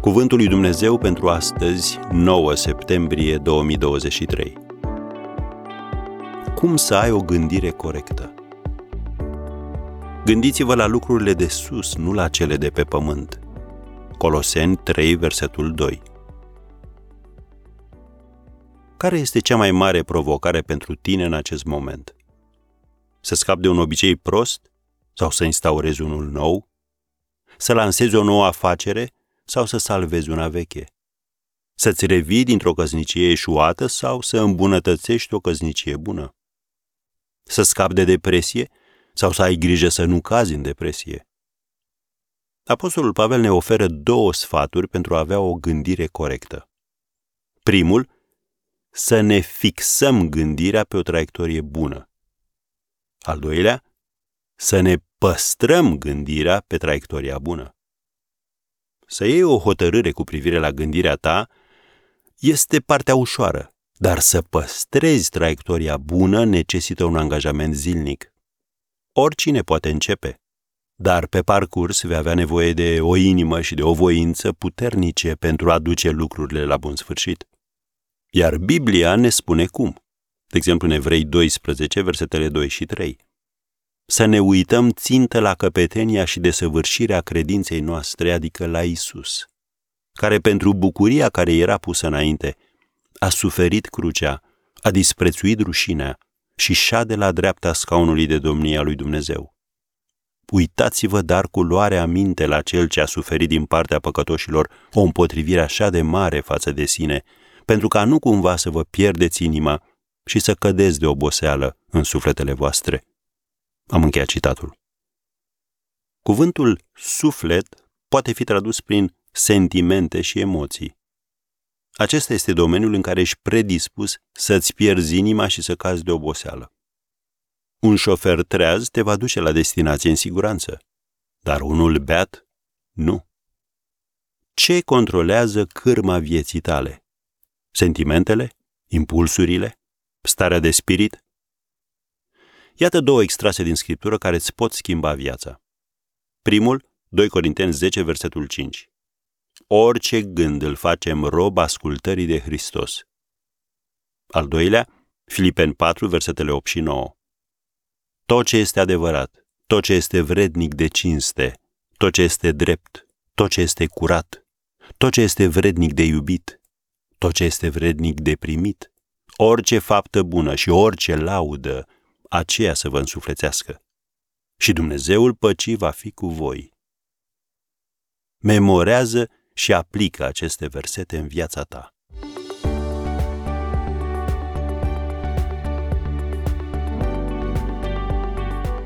Cuvântul lui Dumnezeu pentru astăzi, 9 septembrie 2023. Cum să ai o gândire corectă? Gândiți-vă la lucrurile de sus, nu la cele de pe pământ. Coloseni 3, versetul 2. Care este cea mai mare provocare pentru tine în acest moment? Să scapi de un obicei prost sau să instaurezi unul nou? Să lansezi o nouă afacere sau să salvezi una veche? Să-ți revii dintr-o căsnicie eșuată sau să îmbunătățești o căsnicie bună? Să scapi de depresie sau să ai grijă să nu cazi în depresie? Apostolul Pavel ne oferă două sfaturi pentru a avea o gândire corectă. Primul, să ne fixăm gândirea pe o traiectorie bună. Al doilea, să ne păstrăm gândirea pe traiectoria bună. Să iei o hotărâre cu privire la gândirea ta este partea ușoară, dar să păstrezi traiectoria bună necesită un angajament zilnic. Oricine poate începe, dar pe parcurs vei avea nevoie de o inimă și de o voință puternice pentru a duce lucrurile la bun sfârșit. Iar Biblia ne spune cum. De exemplu, în Evrei 12, versetele 2 și 3. Să ne uităm țintă la căpetenia și desăvârșirea credinței noastre, adică la Isus, care pentru bucuria care era pusă înainte, a suferit crucea, a disprețuit rușinea și șade la dreapta scaunului de domnia lui Dumnezeu. Uitați-vă dar cu luare aminte la cel ce a suferit din partea păcătoșilor o împotrivire așa de mare față de sine, pentru ca nu cumva să vă pierdeți inima și să cădeți de oboseală în sufletele voastre. Am încheiat citatul. Cuvântul suflet poate fi tradus prin sentimente și emoții. Acesta este domeniul în care ești predispus să-ți pierzi inima și să cazi de oboseală. Un șofer treaz te va duce la destinație în siguranță, dar unul beat, nu. Ce controlează cârma vieții tale? Sentimentele? Impulsurile? Starea de spirit? Iată două extrase din Scriptură care îți pot schimba viața. Primul, 2 Corinteni 10, versetul 5. Orice gând îl facem rob ascultării de Hristos. Al doilea, Filipeni 4, versetele 8 și 9. Tot ce este adevărat, tot ce este vrednic de cinste, tot ce este drept, tot ce este curat, tot ce este vrednic de iubit, tot ce este vrednic de primit, orice faptă bună și orice laudă, aceea să vă însuflețească. Și Dumnezeul păcii va fi cu voi. Memorează și aplică aceste versete în viața ta.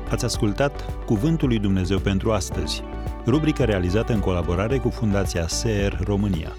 Ați ascultat Cuvântul lui Dumnezeu pentru astăzi, rubrica realizată în colaborare cu Fundația SER România.